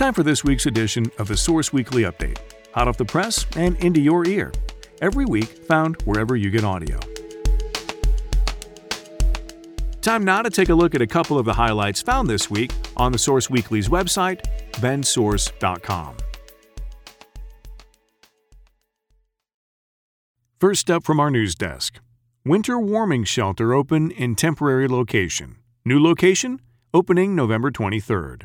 Time for this week's edition of the Source Weekly Update, hot off the press and into your ear. Every week, found wherever you get audio. Time now to take a look at a couple of the highlights found this week on the Source Weekly's website, bendsource.com. First up from our news desk Winter warming shelter open in temporary location. New location? Opening November 23rd.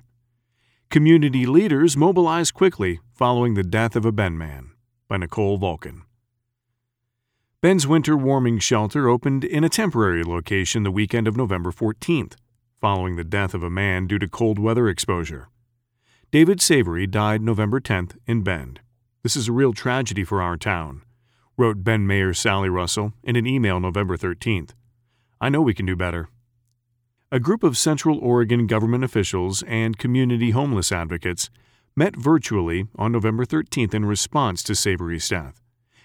Community leaders mobilize quickly following the death of a Bend man by Nicole Vulcan. Bend's winter warming shelter opened in a temporary location the weekend of November 14th, following the death of a man due to cold weather exposure. David Savory died November 10th in Bend. This is a real tragedy for our town, wrote Bend Mayor Sally Russell in an email November 13th. I know we can do better. A group of Central Oregon government officials and community homeless advocates met virtually on November 13th in response to Savory's death,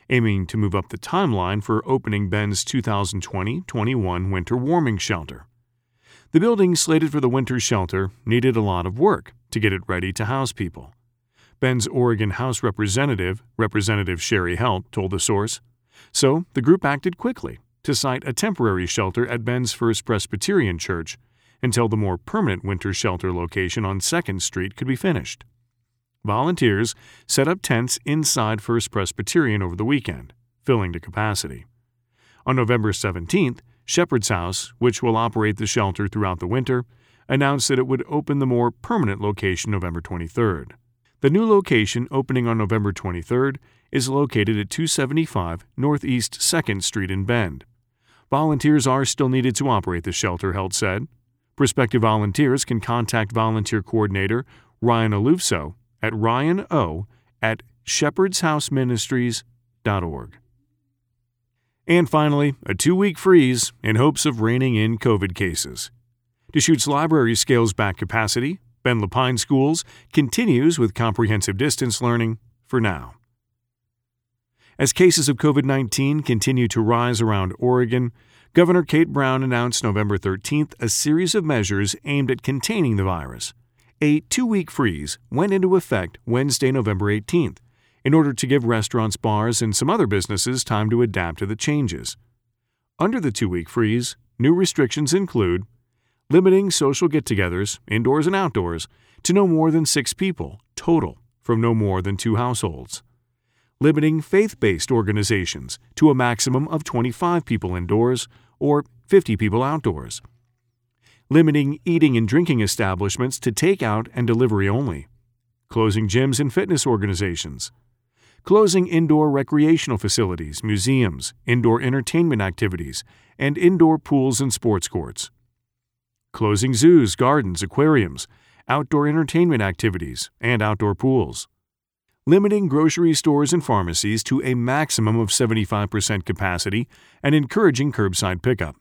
aiming to move up the timeline for opening Bend's 2020 21 winter warming shelter. The building slated for the winter shelter needed a lot of work to get it ready to house people. Bend's Oregon House representative, Representative Cheri Helt, told the source. So the group acted quickly to site a temporary shelter at Bend's First Presbyterian Church until the more permanent winter shelter location on 2nd Street could be finished. Volunteers set up tents inside First Presbyterian over the weekend, filling to capacity. On November 17th, Shepherd's House, which will operate the shelter throughout the winter, announced that it would open the more permanent location November 23rd. The new location, opening on November 23rd, is located at 275 Northeast 2nd Street in Bend. Volunteers are still needed to operate the shelter, Helt said. Prospective volunteers can contact volunteer coordinator Ryan Alufso at ryano at shepherdshouseministries.org. And finally, a two week freeze in hopes of reining in COVID cases. Deschutes Library scales back capacity. Bend-La Pine Schools continues with comprehensive distance learning for now. As cases of COVID 19 continue to rise around Oregon, Governor Kate Brown announced November 13th a series of measures aimed at containing the virus. A two week freeze went into effect Wednesday, November 18th, in order to give restaurants, bars, and some other businesses time to adapt to the changes. Under the two week freeze, new restrictions include limiting social get togethers, indoors and outdoors, to no more than six people total from no more than two households limiting faith based organizations to a maximum of 25 people indoors or 50 people outdoors, limiting eating and drinking establishments to takeout and delivery only, closing gyms and fitness organizations, closing indoor recreational facilities, museums, indoor entertainment activities, and indoor pools and sports courts, closing zoos, gardens, aquariums, outdoor entertainment activities, and outdoor pools limiting grocery stores and pharmacies to a maximum of 75% capacity and encouraging curbside pickup.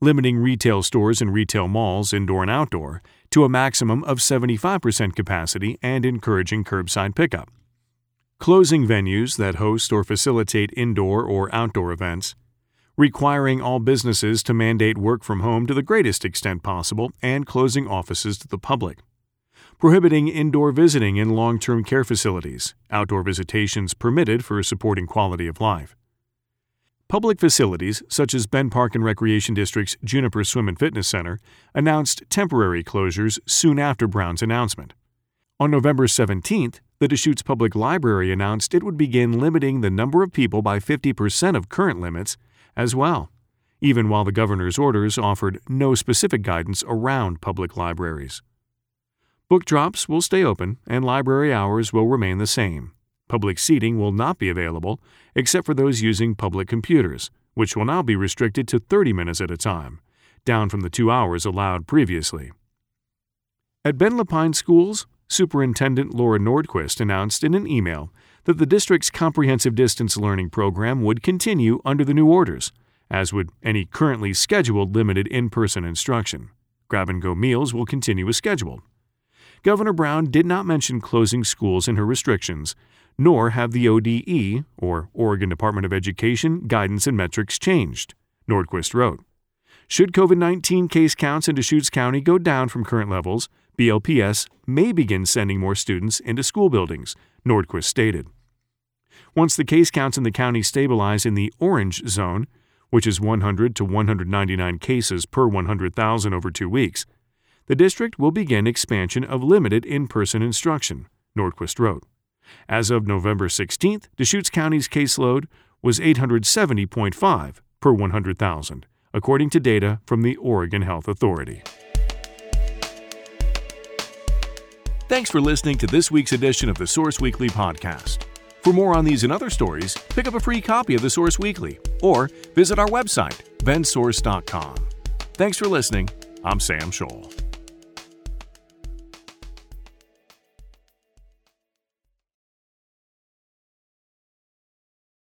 Limiting retail stores and retail malls, indoor and outdoor, to a maximum of 75% capacity and encouraging curbside pickup. Closing venues that host or facilitate indoor or outdoor events. Requiring all businesses to mandate work from home to the greatest extent possible and closing offices to the public prohibiting indoor visiting in long term care facilities, outdoor visitations permitted for supporting quality of life. Public facilities, such as Bend Park and Recreation District's Juniper Swim and Fitness Center, announced temporary closures soon after Brown's announcement. On November 17th, the Deschutes Public Library announced it would begin limiting the number of people by 50% of current limits as well, even while the governor's orders offered no specific guidance around public libraries. Book drops will stay open and library hours will remain the same. Public seating will not be available except for those using public computers, which will now be restricted to 30 minutes at a time, down from the two hours allowed previously. At Bend-La Pine Schools, Superintendent Lora Nordquist announced in an email that the district's comprehensive distance learning program would continue under the new orders, as would any currently scheduled limited in person instruction. Grab and go meals will continue as scheduled. Governor Brown did not mention closing schools in her restrictions, nor have the ODE, or Oregon Department of Education, guidance and metrics changed, Nordquist wrote. Should COVID 19 case counts in Deschutes County go down from current levels, BLPS may begin sending more students into school buildings, Nordquist stated. Once the case counts in the county stabilize in the orange zone, which is 100 to 199 cases per 100,000 over two weeks, the district will begin expansion of limited in person instruction, Nordquist wrote. As of November 16th, Deschutes County's caseload was 870.5 per 100,000, according to data from the Oregon Health Authority. Thanks for listening to this week's edition of the Source Weekly podcast. For more on these and other stories, pick up a free copy of the Source Weekly or visit our website, bendsource.com. Thanks for listening. I'm Sam Scholl.